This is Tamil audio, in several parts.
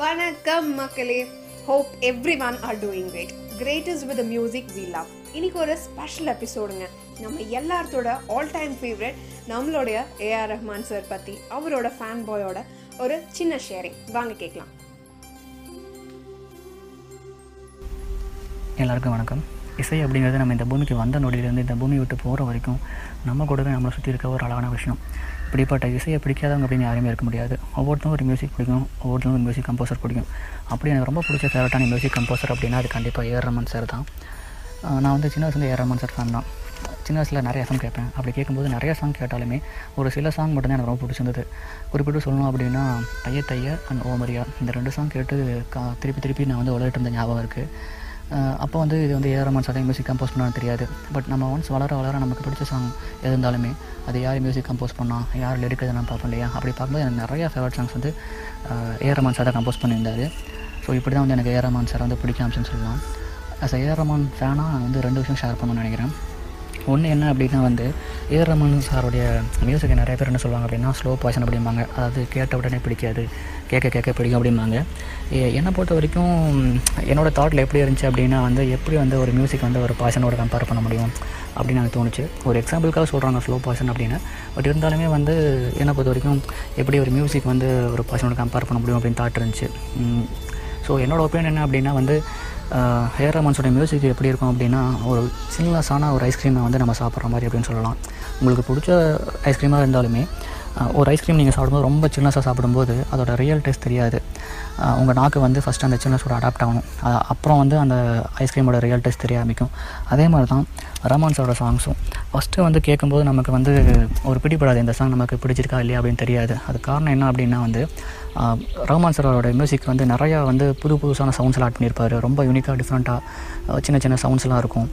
வணக்கம் மக்களே. Hope everyone are doing great great is with music we love இன்னைக்கு ஒரு ஸ்பெஷல் எபிசோடுங்க நம்ம எல்லாத்தோட ஆல் டைம் ஃபேவரட் நம்மளுடைய ஏஆர் ரஹ்மான் சார் பற்றி அவரோட ஃபேன் பாயோட ஒரு சின்ன ஷேரிங் வாங்க கேட்கலாம். எல்லாருக்கும் வணக்கம். இசை அப்படிங்கிறது நம்ம இந்த பூமிக்கு வந்த நொடியிலேருந்து இந்த பூமி விட்டு போகிற வரைக்கும் நம்ம கூடவே நம்மளை சுற்றி இருக்க ஒரு அழகான விஷயம். இப்படிப்பட்ட இசையை பிடிக்காதவங்க அப்படின்னு யாருமே இருக்க முடியாது. ஒவ்வொருத்தரும் ஒரு மியூசிக் பிடிக்கும் ஒவ்வொருத்தரும் ஒரு மியூசிக் கம்போசர் பிடிக்கும். அப்படி எனக்கு ரொம்ப பிடிச்ச ஃபேவரட்டான மியூசிக் கம்போசர் அப்படின்னா அது கண்டிப்பாக ஏஆர் ரமன் சார் தான். நான் வந்து சின்ன வயசுல ஏஆர் ரமன் சார் ஃபேன் தான். சின்ன வயசில் நிறைய சாங் கேட்பேன். அப்படி கேட்கும்போது நிறைய சாங் கேட்டாலுமே ஒரு சில சாங் மட்டும்தான் எனக்கு ரொம்ப பிடிச்சிருந்தது. குறிப்பிட்டு சொல்லணும் அப்படின்னா தைய தைய அண்ட் ஓமரியா இந்த ரெண்டு சாங் கேட்டு கா திருப்பி திருப்பி நான் வந்து விளையாட்டு இருந்த ஞாபகம் இருக்குது அப்போ வந்து இது வந்து AR Rahman sir music compose பண்ணாலும் தெரியாது. பட் நம்ம ஒன்ஸ் வளர வளர நமக்கு பிடிச்ச சாங் எது இருந்தாலுமே அது யார் மியூசிக் கம்போஸ் பண்ணால் யார் லிரிக் நான் பார்ப்போம் இல்லையா? அப்படி பார்க்கும்போது எனக்கு நிறையா ஃபேவரட் சாங்ஸ் வந்து ஏஆர் ரமன் சார் தான் கம்போஸ் பண்ணியிருந்தாரு. ஸோ இப்படி தான் வந்து எனக்கு ஏஆர் ரமன் சார் வந்து பிடிக்க ஆரம்பிச்சுன்னு சொல்லலாம். அஸ் ஏஆர் ரமன் ஃபேனாக நான் வந்து ரெண்டு விஷயம் ஷேர் பண்ணணும்னு நினைக்கிறேன். ஒன்று என்ன அப்படின்னா வந்து ஏர் ரமன் சாருடைய மியூசிக்கை நிறைய பேர் என்ன சொல்லுவாங்க அப்படின்னா ஸ்லோ பாய்சன் அப்படிம்பாங்க. அதாவது கேட்ட உடனே பிடிக்காது கேட்க கேட்க பிடிக்கும் அப்படிம்பாங்க. என்னை பொறுத்த வரைக்கும் என்னோடய தாட்டில் எப்படி இருந்துச்சு அப்படின்னா வந்து எப்படி வந்து ஒரு மியூசிக் வந்து ஒரு பாய்சனோட கம்பேர் பண்ண முடியும் அப்படின்னு எனக்கு தோணுச்சு. ஒரு எக்ஸாம்பிளுக்காக சொல்கிறாங்க ஸ்லோ பாய்சன் அப்படின்னு. பட் இருந்தாலுமே வந்து என்னை பொறுத்த வரைக்கும் எப்படி ஒரு மியூசிக் வந்து ஒரு பாய்சனோட கம்பேர் பண்ண முடியும் அப்படின்னு தாட் இருந்துச்சு. ஸோ என்னோட ஒப்பீனியன் என்ன அப்படின்னா வந்து ஹேர் ரமன்ஸோட மியூசிக் எப்படி இருக்கும் அப்படின்னா ஒரு சின்னஸான ஒரு ஐஸ்கிரீமை வந்து நம்ம சாப்பிட்ற மாதிரி அப்படின்னு சொல்லலாம். உங்களுக்கு பிடிச்ச ஐஸ்கிரீமாக இருந்தாலுமே ஒரு ஐஸ்கிரீம் நீங்கள் சாப்பிடும்போது ரொம்ப சின்னஸாக சாப்பிடும்போது அதோட ரியல் டேஸ்ட் தெரியாது. உங்கள் நாக்கு வந்து ஃபஸ்ட்டு அந்த சின்னஸோட அடாப்ட் ஆகணும். அப்புறம் வந்து அந்த ஐஸ்கிரீமோட ரியல் டேஸ்ட் தெரிய ஆரம்பிக்கும். அதே மாதிரி தான் ரமான்ஸோட சாங்ஸும் ஃபஸ்ட்டு வந்து கேட்கும்போது நமக்கு வந்து ஒரு பிடிப்படாது இந்த சாங் நமக்கு பிடிச்சிருக்கா இல்லையா அப்படின்னு தெரியாது. அது காரணம் என்ன அப்படின்னா வந்து ஆஹ் ரஹ்மான் சாரோட மியூசிக் வந்து நிறையா வந்து புது புதுசான சவுண்ட்ஸ்லாம் ஆட் பண்ணியிருப்பார். ரொம்ப யூனிக்காக டிஃப்ரெண்ட்டாக சின்ன சின்ன சவுண்ட்ஸ்லாம் இருக்கும்.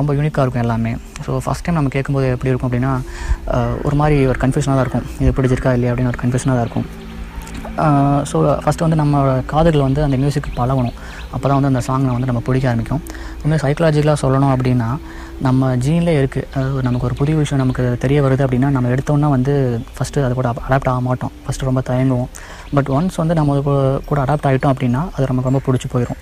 ரொம்ப யூனிக்காக இருக்கும் எல்லாமே. ஸோ ஃபஸ்ட் டைம் நம்ம கேட்கும்போது எப்படி இருக்கும் அப்படின்னா ஒரு மாதிரி ஒரு கன்ஃபியூஷனாக தான் இருக்கும். இது பிடிச்சிருக்கா இல்லையா அப்படின்னு ஒரு கன்ஃபியூஷனாக தான் இருக்கும். ஸோ ஃபஸ்ட்டு வந்து நம்ம காதுகள் வந்து அந்த மியூசிக் பழகணும். அப்போ தான் வந்து அந்த சாங்கை வந்து நம்ம பிடிக்க ஆரம்பிக்கும். இன்னும் சைக்கலாஜிக்கலாக சொல்லணும் அப்படின்னா நம்ம ஜீன்லேயே இருக்குது அதாவது நமக்கு ஒரு புதிய விஷயம் நமக்கு தெரிய வருது அப்படின்னா நம்ம எடுத்தோன்னா வந்து ஃபஸ்ட்டு அது கூட அடாப்ட் ஆக மாட்டோம். ஃபஸ்ட்டு ரொம்ப தயங்குவோம். பட் ஒன்ஸ் வந்து நம்ம கூட- அடாப்ட் ஆகிட்டோம் அப்படின்னா அது நமக்கு ரொம்ப பிடிச்சி போயிடும்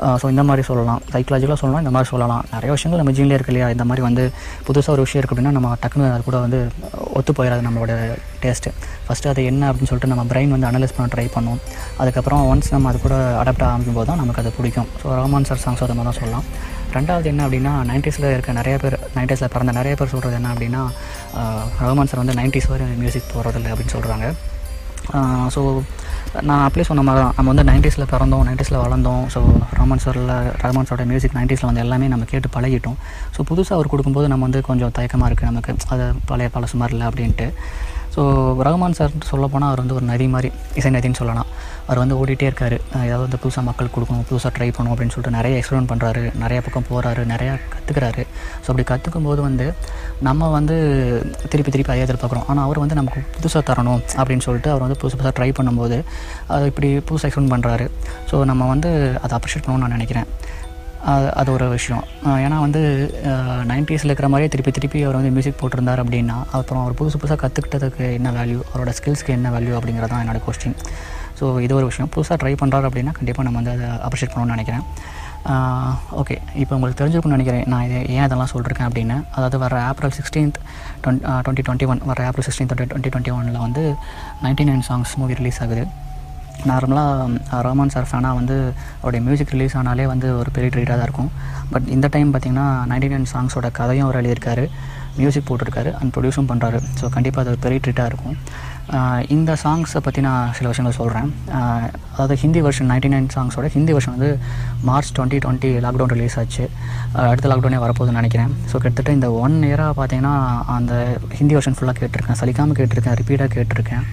ஸோ இந்த மாதிரி சொல்லலாம். சைக்கலாஜிக்கலாக சொல்லலாம் இந்த மாதிரி சொல்லலாம். நிறைய விஷயங்கள் நம்ம ஜீன்லேயே இருக்கு இல்லையா? இந்த மாதிரி வந்து புதுசாக ஒரு விஷயம் இருக்குது அப்படின்னா நம்ம டக்குனு அது கூட வந்து ஒத்து போயிடாது நம்மளோட டேஸ்ட்டு ஃபஸ்ட்டு அது என்ன அப்படின்னு சொல்லிட்டு நம்ம பிரெயின் வந்து அனலைஸ் பண்ண ட்ரை பண்ணுவோம். அதுக்கப்புறம் ஒன்ஸ் நம்ம அது கூட அடாப்ட் ஆகும் போது தான் நமக்கு அது பிடிக்கும். ஸோ ரோமான்சர் சார் சாங்ஸ் அது மாதிரி தான் சொல்லலாம். ரெண்டாவது என்ன அப்படின்னா நைன்டிஸில் இருக்க நிறைய பேர் நைன்டிஸில் பிறந்த நிறைய பேர் சொல்கிறது என்ன அப்படின்னா ரகுமான் சார் வந்து நைன்டிஸ் வரை மியூசிக் போகிறதில்ல அப்படின்னு சொல்கிறாங்க ஸோ நான் அப்படியே சொன்ன மாதிரி தான் நம்ம வந்து நைன்டிஸில் பிறந்தோம் நைன்டிஸில் வளர்ந்தோம் ஸோ ரஹ்மான் சாரில் ரஹ்மான் சாரோட மியூசிக் நைன்டிஸில் வந்து எல்லாமே நம்ம கேட்டு பழகிட்டோம். ஸோ புதுசாக அவர் கொடுக்கும்போது நம்ம வந்து கொஞ்சம் தயக்கமாக இருக்குது நமக்கு அது பழைய பழசு மாதிரி இல்லை அப்படின்ட்டு. ஸோ ரஹ்மான் சார் சொல்லப்போனால் அவர் வந்து ஒரு நதி மாதிரி இசை நதின்னு சொல்லலாம். அவர் வந்து ஓடிட்டே இருக்காரு. ஏதாவது வந்து புதுசாக மக்கள் கொடுக்கணும் புதுசாக ட்ரை பண்ணணும் அப்படின்னு சொல்லிட்டு நிறைய எக்ஸ்பிளைன் பண்ணுறாரு நிறையா பக்கம் போகிறாரு நிறையா கற்றுக்கிறாரு ஸோ அப்படி கற்றுக்கும் போது வந்து நம்ம வந்து திருப்பி திருப்பி அதே எதிர்பார்க்குறோம் ஆனால் அவர் வந்து நமக்கு புதுசாக தரணும் அப்படின்னு சொல்லிட்டு அவர் வந்து புதுசு புதுசாக ட்ரை பண்ணும்போது அது இப்படி புதுசாக எக்ஸ்பெரிமெண்ட் பண்ணுறாரு ஸோ நம்ம வந்து அதை அப்ரிஷியேட் பண்ணணும்னு நான் நினைக்கிறேன். அது அது ஒரு விஷயம். ஏன்னா வந்து நைன்டிஸில் இருக்கிற மாதிரியே திருப்பி திருப்பி அவர் வந்து மியூசிக் போட்டிருந்தார் அப்படின்னா அப்புறம் அவர் புதுசு புதுசாக கற்றுக்கிட்டதுக்கு என்ன வேல்யூ அவரோட ஸ்கில்ஸ்க்கு என்ன வேல்யூ அப்படிங்கிறது தான் என்னோடய கொஸ்டின் ஸோ இது ஒரு விஷயம். புதுசாக ட்ரை பண்ணுறாரு அப்படின்னா கண்டிப்பாக நம்ம வந்து அதை அப்ரிஷியேட் பண்ணணும்னு நினைக்கிறேன். ஓகே இப்போ உங்களுக்கு தெரிஞ்சிருக்கும்னு நினைக்கிறேன் நான் இதை ஏன் இதெல்லாம் சொல்லியிருக்கேன் அப்படின்னு. அதாவது வர April sixteenth twenty twenty one வர ஏப்ரல் சிக்ஸ்டீன் டுவெண்ட்டி டுவெண்ட்டி ஒனில் வந்து ninety nine songs movie release ஆகுது. நார்மலாக ரஹ்மான் சார் ஃபேனாக வந்து அவருடைய மியூசிக் ரிலீஸ் ஆனாலே வந்து ஒரு பெரிய ட்ரீட்டாக தான் இருக்கும். பட் இந்த டைம் பார்த்திங்கன்னா நைன்டி நைன் சாங்ஸோட கதையும் அவர் எழுதியிருக்காரு. மியூசிக் போட்டிருக்காரு அண்ட் ப்ரொடியூஸும் பண்ணுறாரு ஸோ கண்டிப்பாக அது ஒரு பெரிய ட்ரீட்டாக இருக்கும். இந்த சாங்ஸை பற்றி நான் சில விஷயங்கள் சொல்கிறேன் அதாவது ஹிந்தி வெர்ஷன் நைன்டி நைன் சாங்ஸோட ஹிந்தி வெர்ஷன் வந்து March twenty twenty lockdown release ஆச்சு. அடுத்த லாக்டவுனே வரப்போகுதுன்னு நினைக்கிறேன். ஸோ கிட்டத்தட்ட இந்த ஒன் இயராக பார்த்தீங்கன்னா அந்த ஹிந்தி வெர்ஷன் ஃபுல்லாக கேட்டிருக்கேன். சலிக்காமல் கேட்டிருக்கேன் ரிப்பீட்டாக கேட்டிருக்கேன்.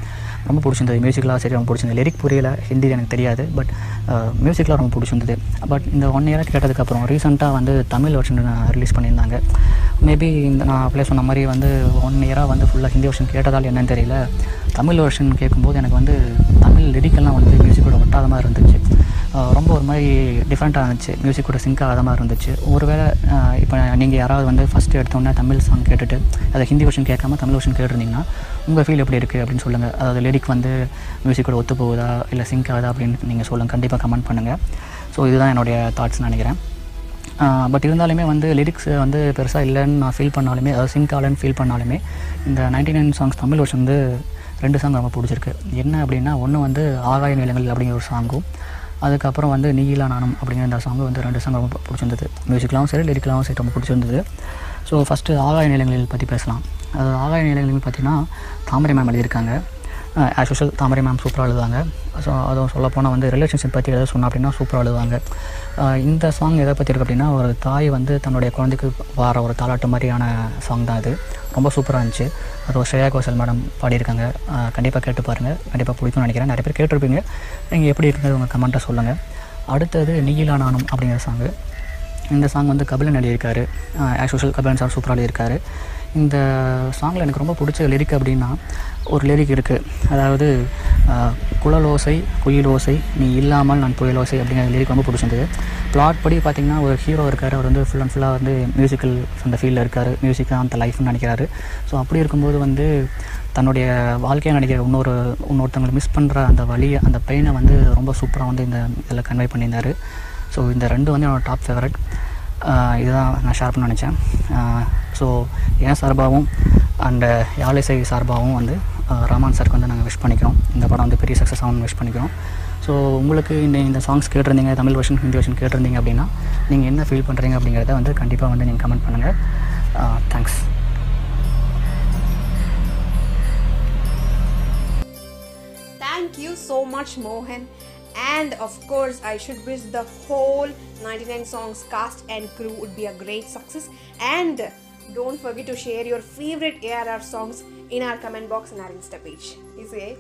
ரொம்ப பிடிச்சிருந்தது. மியூசிக்லாம் சரி ரொம்ப பிடிச்சிருந்தது. லிரிக் புரியல ஹிந்தி எனக்கு தெரியாது பட் மியூசிக்லாம் ரொம்ப பிடிச்சிருந்தது. பட் இந்த ஒன் இயராக கேட்டதுக்கப்புறம் ரீசெண்டாக வந்து தமிழ் வருஷன் ரிலீஸ் பண்ணியிருந்தாங்க. மேபி இந்த நான் அப்படியே சொன்ன மாதிரி வந்து ஒன் இயராக வந்து ஃபுல்லாக ஹிந்தி வருஷன் கேட்டதால் என்னன்னு தெரியல. தமிழ் வருஷன் கேட்கும்போது எனக்கு வந்து தமிழ் லிரிக்கெல்லாம் வந்து மியூசிக்கோட ஒட்டாத மாதிரி இருந்துச்சு. ரொம்ப ஒரு மாதிரி டிஃப்ரெண்ட்டாக இருந்துச்சு. மியூசிக்கோட சிங்க் ஆகாத மாதிரி இருந்துச்சு. ஒருவேளை இப்போ நீங்கள் யாராவது வந்து ஃபஸ்ட்டு எடுத்தோன்னே தமிழ் சாங் கேட்டுட்டு அதை ஹிந்தி வெர்ஷன் கேட்காம தமிழ் வெர்ஷன் கேட்டிருந்தீங்கன்னா உங்கள் ஃபீல் எப்படி இருக்குது அப்படின்னு சொல்லுங்கள் அதாவது லிரிக் வந்து மியூசிக்கோட ஒத்து போகுதா? இல்லை சிங்க் ஆகுதா? அப்படின்னு நீங்கள் சொல்லுங்கள் கண்டிப்பாக கமெண்ட் பண்ணுங்கள் ஸோ இதுதான் என்னுடைய தாட்ஸ்னு நினைக்கிறேன். பட் இருந்தாலுமே வந்து லிரிக்ஸ் வந்து பெருசாக இல்லைன்னு நான் ஃபீல் பண்ணாலுமே அதாவது சிங்க் ஆகலன்னு ஃபீல் பண்ணாலுமே இந்த நைன்டி நைன் சாங்ஸ் தமிழ் வருஷம் வந்து ரெண்டு சாங் ரொம்ப பிடிச்சிருக்கு. என்ன அப்படின்னா ஒன்று வந்து ஆகாய நிலங்கள் அப்படிங்கிற ஒரு சாங்கும் அதுக்கப்புறம் வந்து நீலா நானும் அப்படிங்கிற அந்த சாங்கு வந்து ரெண்டு சாங் ரொம்ப பிடிச்சிருந்தது. மியூசிக்லாவும் சரி லிரிக்லாவும் சரி ரொம்ப பிடிச்சிருந்தது. ஸோ ஃபஸ்ட்டு ஆகாய நிலங்களில் பற்றி பேசலாம். அது ஆகாய நிலங்களில் பார்த்தீங்கன்னா தாமரை மேம் எழுதியிருக்காங்க. ஆஸ் யூஷுவல் தாமரை மேம் சூப்பராக எழுதுவாங்க. ஸோ அதுவும் சொல்லப்போனால் வந்து ரிலேஷன்ஷிப் பற்றி எதாவது சொன்னோம் அப்படின்னா சூப்பராக எழுதுவாங்க. இந்த சாங் எதை பற்றி இருக்குது அப்படின்னா ஒரு தாய் வந்து தன்னுடைய குழந்தைக்கு வார ஒரு தாலாட்டு மாதிரியான சாங் தான் அது. ரொம்ப சூப்பராக இருந்துச்சு. அது ஒரு ஸ்ரேயா கோஷல் மேடம் பாடியிருக்காங்க. கண்டிப்பாக கேட்டு பாருங்கள் கண்டிப்பாக பிடிக்கும்னு நினைக்கிறேன். நிறைய பேர் கேட்டிருப்பீங்க. நீங்கள் எப்படி இருக்கிறது உங்கள் கமெண்ட்டை சொல்லுங்கள் அடுத்தது நீலா நானும் அப்படிங்கிற சாங்கு இந்த சாங் வந்து கபிலன் எழுதியிருக்காரு. ஆஸ் யூஷுவல் கபிலன் சார் சூப்பராக எழுதியிருக்காரு. இந்த சாங்கில் எனக்கு ரொம்ப பிடிச்ச லிரிக் அப்படின்னா ஒரு லிரிக் இருக்குது அதாவது ஆஹ், குழலோசை குயிலோசை நீ இல்லாமல் நான் புயலோசை அப்படிங்கிற லிரிக் ரொம்ப பிடிச்சிருந்தது. பிளாட் படி பார்த்திங்கன்னா ஒரு ஹீரோ இருக்கார். அவர் வந்து ஃபுல் அண்ட் ஃபுல்லாக வந்து மியூசிக்கல் அந்த ஃபீல்டில் இருக்கார். மியூசிக் தான் அந்த லைஃப்னு நினைக்கிறாரு. ஸோ அப்படி இருக்கும்போது வந்து தன்னுடைய வாழ்க்கையை நினைக்கிற இன்னொரு இன்னொருத்தவங்களை மிஸ் பண்ணுற அந்த வழியை அந்த பெயினை வந்து ரொம்ப சூப்பராக வந்து இந்த இதில் கன்வே பண்ணியிருந்தார். ஸோ இந்த ரெண்டு வந்து என்னோடய டாப் ஃபேவரட் இதுதான் நான் ஷேர் பண்ண நினச்சேன். ஸோ என் சார்பாகவும் அண்டு யாழிசை சார்பாகவும் வந்து ராமான் சாருக்கு வந்து நாங்கள் விஷ் பண்ணிக்கிறோம் இந்த படம் வந்து பெரிய சக்ஸஸ் ஆகும்னு விஷ் பண்ணிக்கிறோம் ஸோ உங்களுக்கு இந்த இந்த சாங்ஸ் கேட்டிருந்தீங்க தமிழ் வெர்ஷன் ஹிந்தி வெர்ஷன் கேட்டிருந்தீங்க அப்படின்னா நீங்கள் என்ன ஃபீல் பண்ணுறீங்க அப்படிங்கிறத வந்து கண்டிப்பாக வந்து நீங்கள் கமெண்ட் பண்ணுங்கள் thanks Thank you so much, Mohan. And of course, I should wish the whole 99 Songs cast and crew would be a great success. And Don't forget to share your favorite ARR songs in our comment box and our Insta page. Easy,